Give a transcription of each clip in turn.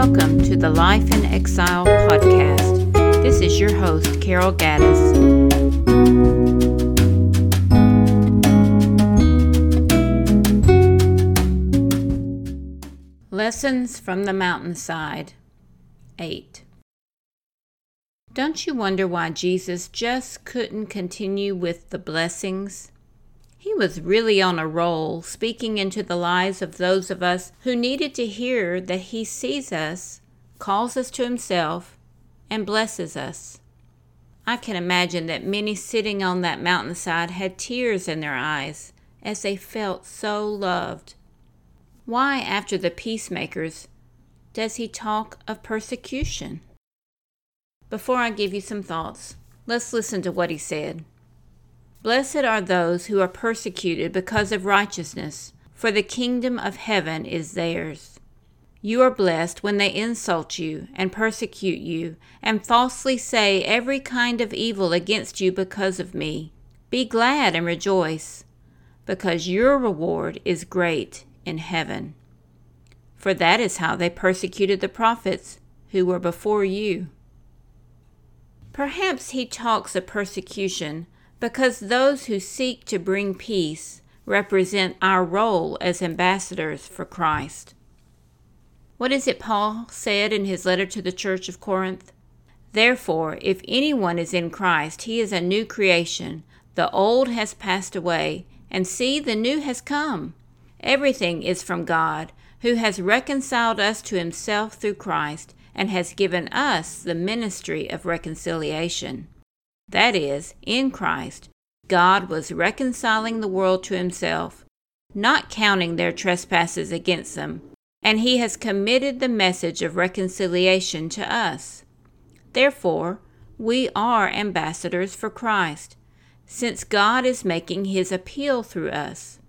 Life in Exile podcast. This is your host, Carol Gaddis. Lessons from the Mountainside 8. Don't you wonder why Jesus just couldn't continue with the blessings? He was really on a roll, speaking into the lives of those of us who needed to hear that He sees us, calls us to Himself, and blesses us. I can imagine that many sitting on that mountainside had tears in their eyes as they felt so loved. Why, after the peacemakers, does he talk of persecution? Before I give you some thoughts, let's listen to what he said. Blessed are those who are persecuted because of righteousness, for the kingdom of heaven is theirs. You are blessed when they insult you and persecute you and falsely say every kind of evil against you because of me. Be glad and rejoice, because your reward is great in heaven. For that is how they persecuted the prophets who were before you. Perhaps he talks of persecution because those who seek to bring peace represent our role as ambassadors for Christ. What is it Paul said in his letter to the church of Corinth? Therefore, if anyone is in Christ, he is a new creation. The old has passed away, and see, the new has come. Everything is from God, who has reconciled us to himself through Christ, and has given us the ministry of reconciliation. That is, in Christ, God was reconciling the world to himself, not counting their trespasses against them, and he has committed the message of reconciliation to us. Therefore, we are ambassadors for Christ, since God is making his appeal through us.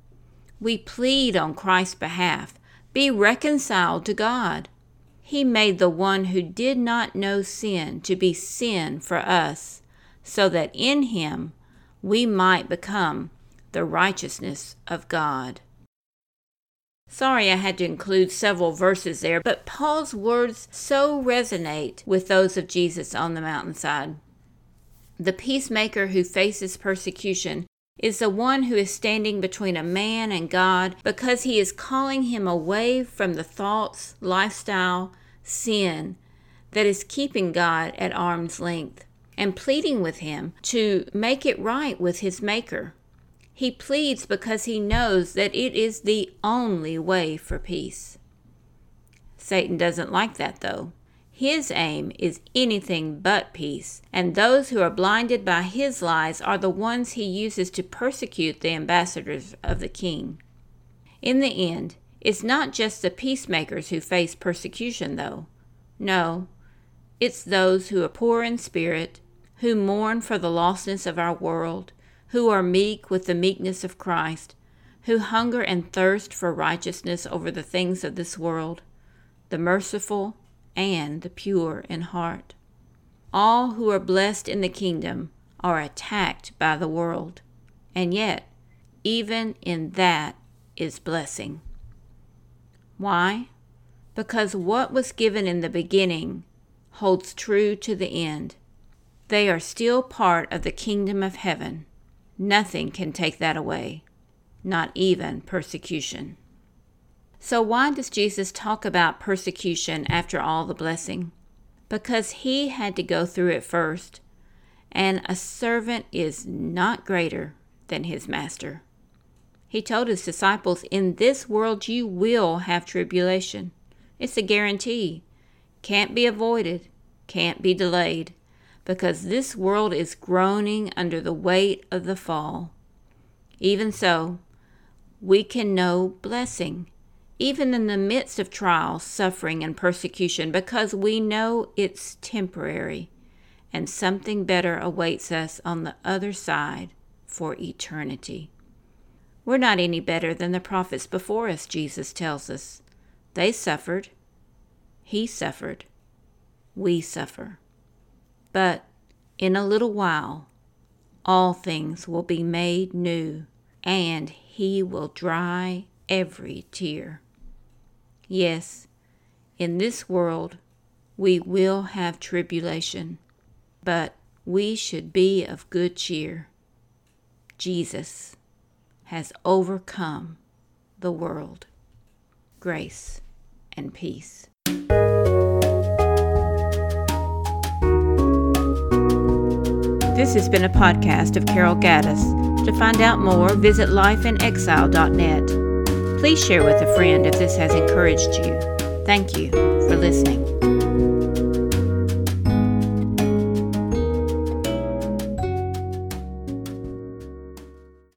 We plead on Christ's behalf be reconciled to God. He made the one who did not know sin to be sin for us so that in him we might become the righteousness of God. Sorry I had to include several verses there, but Paul's words so resonate with those of Jesus on the mountainside. The peacemaker who faces persecution is the one who is standing between a man and God because he is calling him away from the thoughts, lifestyle, sin that is keeping God at arm's length and pleading with him to make it right with his Maker. He pleads because he knows that it is the only way for peace. Satan doesn't like that, though. His aim is anything but peace, and those who are blinded by his lies are the ones he uses to persecute the ambassadors of the king. In the end, it's not just the peacemakers who face persecution, though. No, it's those who are poor in spirit, who mourn for the lostness of our world, who are meek with the meekness of Christ, who hunger and thirst for righteousness over the things of this world, the merciful and the pure in heart. All who are blessed in the kingdom are attacked by the world, and yet, even in that is blessing. Why? Because what was given in the beginning holds true to the end. They are still part of the kingdom of heaven. Nothing can take that away, not even persecution. So, why does Jesus talk about persecution after all the blessing? Because he had to go through it first, and a servant is not greater than his master. He told his disciples, In this world you will have tribulation. It's a guarantee. Can't be avoided, can't be delayed because this world is groaning under the weight of the fall. Even so, we can know blessing, even in the midst of trials, suffering, and persecution, because we know it's temporary and something better awaits us on the other side for eternity. We're not any better than the prophets before us, Jesus tells us. They suffered. He suffered. We suffer. But in a little while, all things will be made new, and he will dry every tear. Yes, in this world, we will have tribulation, but we should be of good cheer. Jesus has overcome the world. Grace and peace. This has been a podcast of Carol Gaddis. To find out more, visit lifeinexile.net. Please share with a friend if this has encouraged you. Thank you for listening.